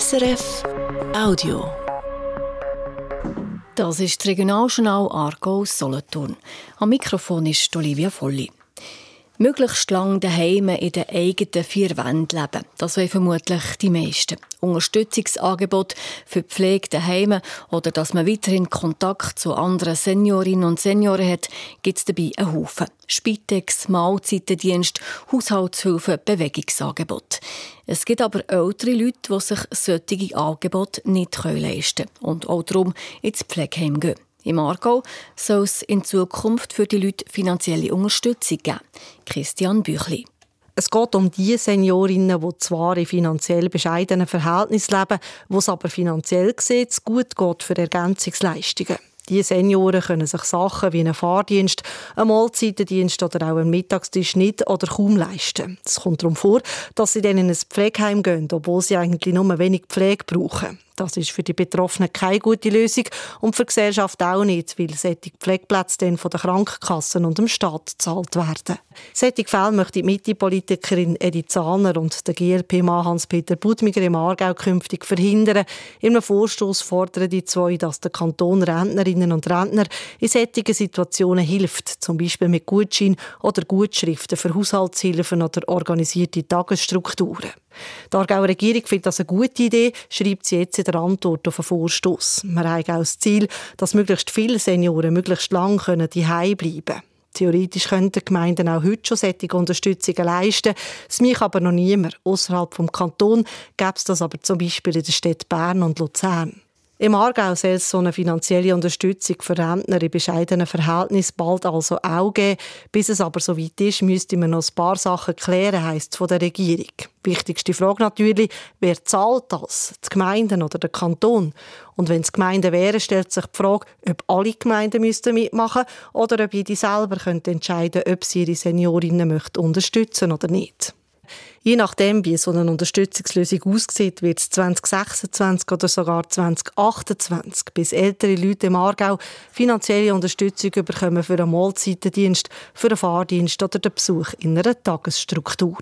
SRF Audio. Das ist das Regionaljournal Argo Solothurn. Am Mikrofon ist Olivia Volli. Möglichst lange daheim in den eigenen vier Wänden leben. Das wollen vermutlich die meisten. Unterstützungsangebot für die Pflege daheim oder dass man weiterhin Kontakt zu anderen Seniorinnen und Senioren hat, gibt es dabei einen Haufen. Spitex, Mahlzeitendienst, Haushaltshilfe, Bewegungsangebot. Es gibt aber ältere Leute, die sich solche Angebote nicht leisten können und auch darum ins Pflegeheim gehen. Im Aargau soll es in Zukunft für die Leute finanzielle Unterstützung geben. Christian Büchli. Es geht um die Seniorinnen, die zwar in finanziell bescheidenen Verhältnissen leben, wo es aber finanziell gesehen gut geht für Ergänzungsleistungen. Die Senioren können sich Sachen wie einen Fahrdienst, einen Mahlzeitendienst oder auch einen Mittagstisch nicht oder kaum leisten. Es kommt darum vor, dass sie dann in ein Pflegeheim gehen, obwohl sie eigentlich nur wenig Pflege brauchen. Das ist für die Betroffenen keine gute Lösung und für die Gesellschaft auch nicht, weil solche Pflegeplätze dann von den Krankenkassen und dem Staat gezahlt werden. Solche Fälle möchte die Mitte-Politikerin Edith Zahner und der GLP-Mann Hans-Peter Budmiger im Aargau künftig verhindern. In einem Vorstoß fordern die zwei, dass der Kanton Rentnerinnen und Rentner in solchen Situationen hilft, zum Beispiel mit Gutschein oder Gutschriften für Haushaltshilfen oder organisierte Tagesstrukturen. Die Aargauer Regierung findet das eine gute Idee, schreibt sie jetzt in Antwort auf einen Vorstoß. Wir haben auch das Ziel, dass möglichst viele Senioren möglichst lange daheim bleiben können. Theoretisch könnten Gemeinden auch heute schon solche Unterstützungen leisten. Es mich aber noch niemand. Außerhalb vom Kanton gäbe es das aber zum Beispiel in den Städten Bern und Luzern. Im Aargau soll es so eine finanzielle Unterstützung für Rentner in bescheidenen Verhältnissen bald also auch geben. Bis es aber so weit ist, müsste man noch ein paar Sachen klären, heisst es von der Regierung. Wichtigste Frage natürlich, wer zahlt das? Die Gemeinden oder der Kanton? Und wenn es Gemeinden wären, stellt sich die Frage, ob alle Gemeinden müssten mitmachen oder ob jede selber entscheiden könnte, ob sie ihre Seniorinnen unterstützen möchte oder nicht. Je nachdem, wie so eine Unterstützungslösung aussieht, wird es 2026 oder sogar 2028, bis ältere Leute im Aargau finanzielle Unterstützung bekommen für einen Mahlzeitendienst, für einen Fahrdienst oder den Besuch in einer Tagesstruktur.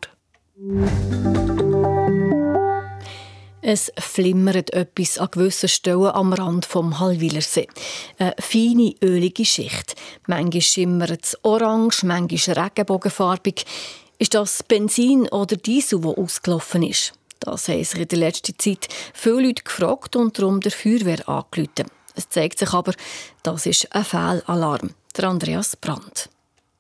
Es flimmert etwas an gewissen Stellen am Rand vom Hallwilersee. Eine feine, ölige Schicht. Manchmal schimmert es orange, manchmal regenbogenfarbig. Ist das Benzin oder Diesel, das ausgelaufen ist? Das haben sich in der letzten Zeit viele Leute gefragt und darum der Feuerwehr angerufen. Es zeigt sich aber, das ist ein Fehlalarm. Der Andreas Brandt.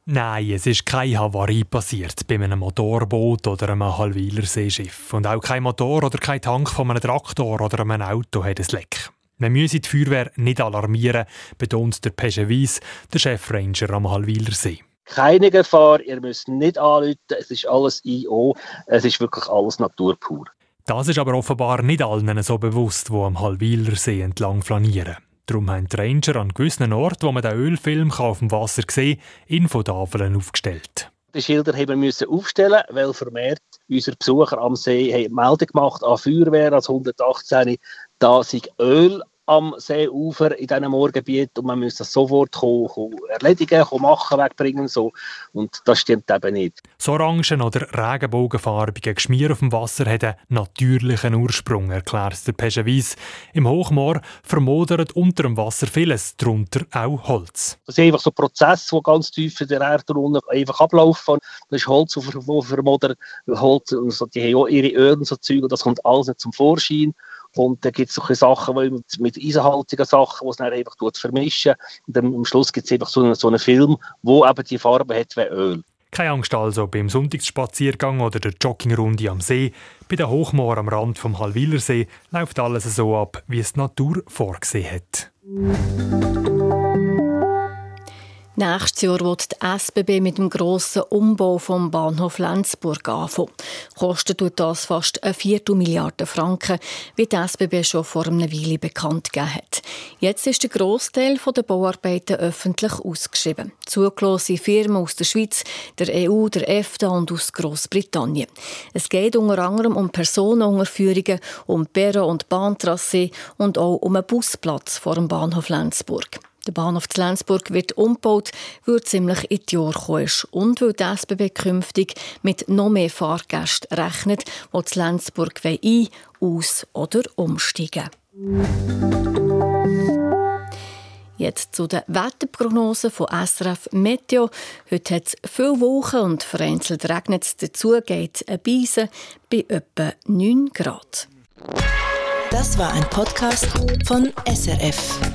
Nein, es ist keine Havarie passiert bei einem Motorboot oder einem Hallwilerseeschiff. Und auch kein Motor oder kein Tank von einem Traktor oder einem Auto hat ein Leck. Man müsse die Feuerwehr nicht alarmieren, betont der Pesche Weiss, der Chefranger am Hallwilersee keine Gefahr, ihr müsst nicht anrufen, es ist alles IO, es ist wirklich alles naturpur. Das ist aber offenbar nicht allen so bewusst, die am Halwiler See entlang flanieren. Darum haben die Ranger an gewissen Orten, wo man den Ölfilm auf dem Wasser sehen Infotafeln aufgestellt. Die Schilder haben wir aufstellen, weil vermehrt unsere Besucher am See haben Meldung gemacht an Feuerwehr als 118, da sei Öl am Seeufer in diesem Moorgebiet und man muss das sofort kommen, kommen erledigen, kommen machen, wegbringen. So. Und das stimmt eben nicht. So orangen oder regenbogenfarbige Geschmier auf dem Wasser hat einen natürlichen Ursprung, erklärt der Peschewies. Im Hochmoor vermodert unter dem Wasser vieles, darunter auch Holz. Das sind einfach so Prozesse, die ganz tief in der Erde unten einfach ablaufen. Das ist Holz, das vermodert. Holz, die haben auch ihre und so Zeug, und das kommt alles nicht zum Vorschein. Und dann gibt es solche Sachen mit, mit eisenhaltigen Sachen, die es dann einfach vermischen. Und dann am Schluss gibt es einfach so einen, so einen Film, wo eben die Farbe hat wie Öl. Keine Angst also beim Sonntagsspaziergang oder der Joggingrunde am See. Bei den Hochmoor am Rand vom Hallwilersee läuft alles so ab, wie es die Natur vorgesehen hat. Nächstes Jahr wird die SBB mit dem grossen Umbau vom Bahnhof Lenzburg anfangen. Kostet tut das fast eine Viertelmilliarde Franken, wie die SBB schon vor einer Weile bekannt gegeben hat. Jetzt ist der Großteil der Bauarbeiten öffentlich ausgeschrieben. Zugelassene Firmen aus der Schweiz, der EU, der EFTA und aus Großbritannien. Es geht unter anderem um Personenunterführungen, um Perron- und Bahntrasse und auch um einen Busplatz vor dem Bahnhof Lenzburg. Der Bahnhof Lenzburg wird umgebaut, wird ziemlich in die Jahre kommen und weil die SBB künftig mit noch mehr Fahrgästen rechnet, die zu Lenzburg ein-, aus- oder umsteigen Jetzt zu den Wetterprognosen von SRF Meteo. Heute hat es viele Wochen und vereinzelt regnet es. Dazu geht ein Beise bei etwa 9 Grad. Das war ein Podcast von SRF.